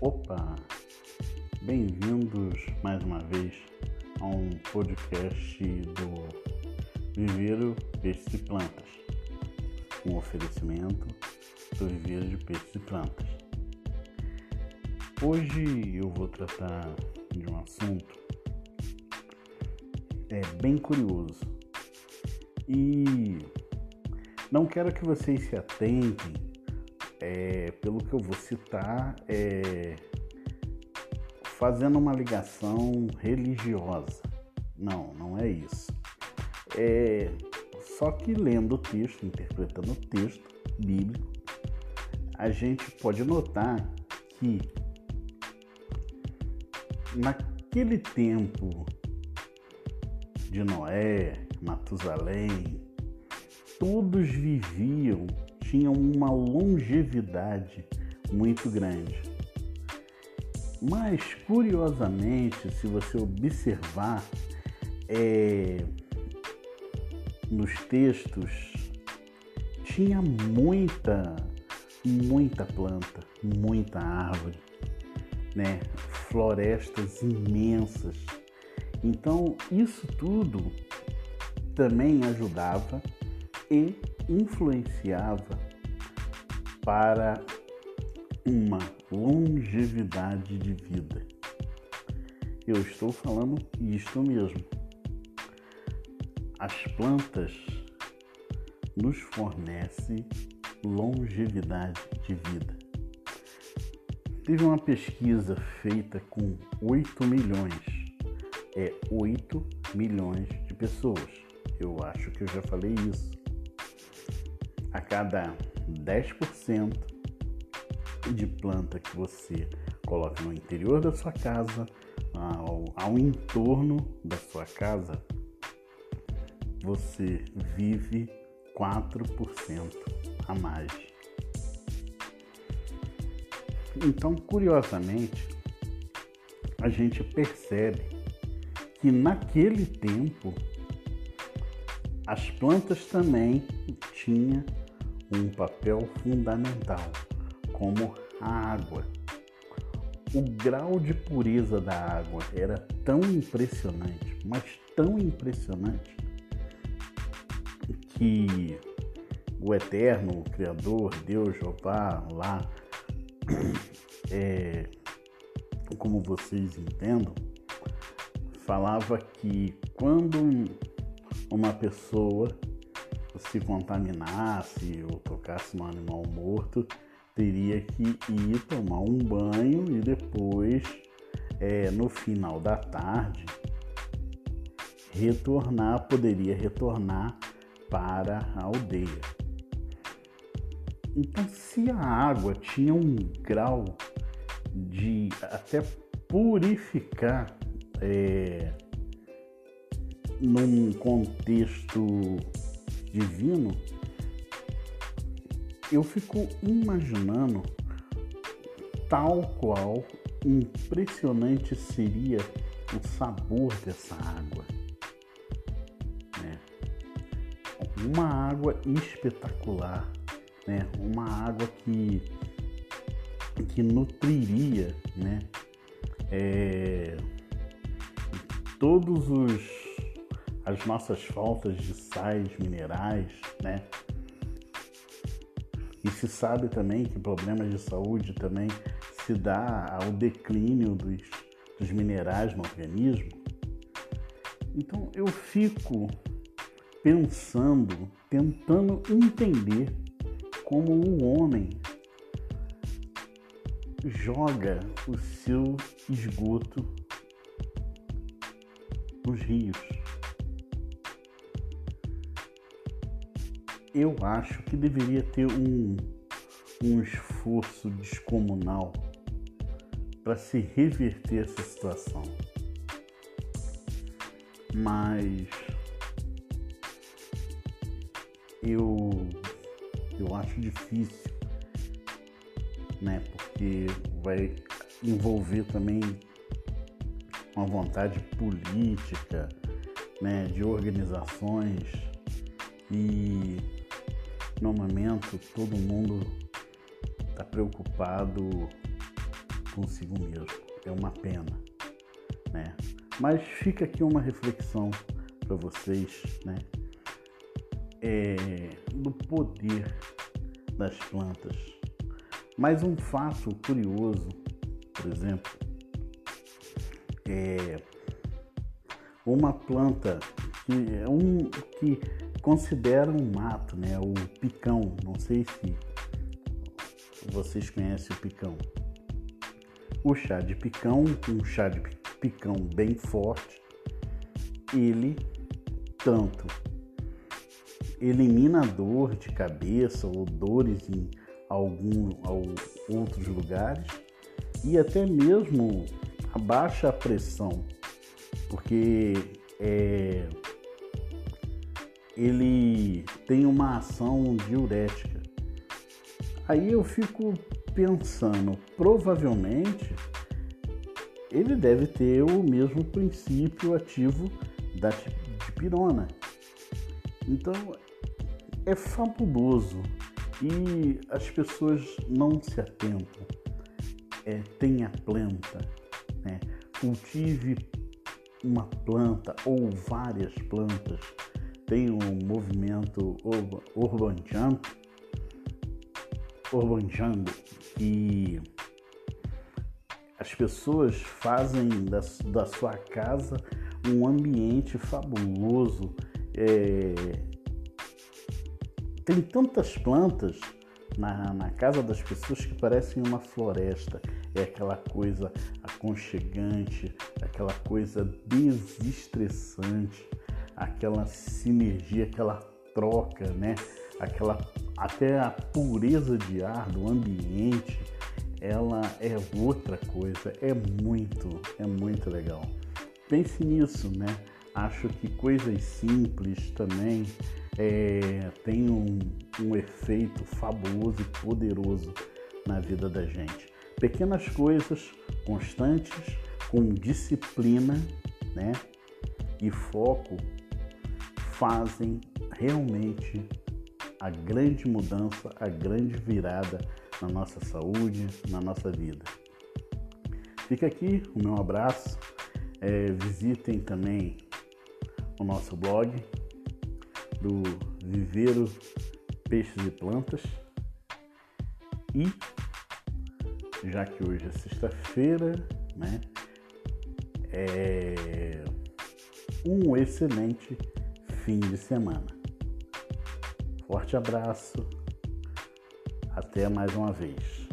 Opa! Bem-vindos mais uma vez a um podcast do Viveiro Peixes e Plantas, um oferecimento do Viveiro de Peixes e Plantas. Hoje eu vou tratar de um assunto é bem curioso e não quero que vocês se atentem é, pelo que eu vou citar, é, fazendo uma ligação religiosa. Não, não é isso. É, só que lendo o texto, interpretando o texto bíblico, a gente pode notar que naquele tempo de Noé, Matusalém, todos viviam tinham uma longevidade muito grande. Mas, curiosamente, se você observar é, nos textos, tinha muita, muita planta, muita árvore, né? florestas imensas. Então, isso tudo também ajudava e influenciava para uma longevidade de vida. Eu estou falando isto mesmo. As plantas nos fornecem longevidade de vida. Teve uma pesquisa feita com 8 milhões, é 8 milhões de pessoas. Eu acho que eu já falei isso a cada 10% de planta que você coloca no interior da sua casa, ao, ao entorno da sua casa, você vive 4% a mais. Então, curiosamente, a gente percebe que naquele tempo as plantas também tinham um papel fundamental, como a água. O grau de pureza da água era tão impressionante, mas tão impressionante, que o Eterno, o Criador, Deus, Jeová, lá, é, como vocês entendam, falava que quando uma pessoa se contaminasse ou tocasse no animal morto, teria que ir tomar um banho e depois, é, no final da tarde, retornar, poderia retornar para a aldeia. Então, se a água tinha um grau de até purificar é, num contexto divino, eu fico imaginando tal qual impressionante seria o sabor dessa água. Né? Uma água espetacular, né? uma água que, que nutriria né? É, todos os as nossas faltas de sais minerais, né? E se sabe também que problemas de saúde também se dá ao declínio dos, dos minerais no organismo. Então eu fico pensando, tentando entender como o homem joga o seu esgoto nos rios. Eu acho que deveria ter um, um esforço descomunal para se reverter essa situação. Mas eu, eu acho difícil, né? Porque vai envolver também uma vontade política, né? De organizações e no momento todo mundo está preocupado consigo mesmo. É uma pena, né? Mas fica aqui uma reflexão para vocês, né? É, do poder das plantas. Mas um fato curioso, por exemplo, é uma planta que é um que considera um mato, né? O picão. Não sei se vocês conhecem o picão. O chá de picão, um chá de picão bem forte, ele tanto elimina dor de cabeça ou dores em algum outros lugares e até mesmo abaixa a pressão, porque é, ele tem uma ação diurética. Aí eu fico pensando, provavelmente ele deve ter o mesmo princípio ativo da dipirona. Então é fabuloso e as pessoas não se atentam. É, tenha planta, né? cultive uma planta ou várias plantas. Tem um movimento Urban Jump, Urban que as pessoas fazem da, da sua casa um ambiente fabuloso. É... Tem tantas plantas na, na casa das pessoas que parecem uma floresta. É aquela coisa aconchegante, aquela coisa desestressante, aquela sinergia, aquela troca, né? Aquela até a pureza de ar do ambiente, ela é outra coisa, é muito, é muito legal. Pense nisso, né? Acho que coisas simples também é, tem um, um efeito fabuloso e poderoso na vida da gente. Pequenas coisas constantes, com disciplina, né? E foco fazem realmente a grande mudança, a grande virada na nossa saúde, na nossa vida. Fica aqui o meu abraço. É, visitem também o nosso blog do Viveiro Peixes e Plantas. E já que hoje é sexta-feira, né? É um excelente fim de semana. Forte abraço. Até mais uma vez.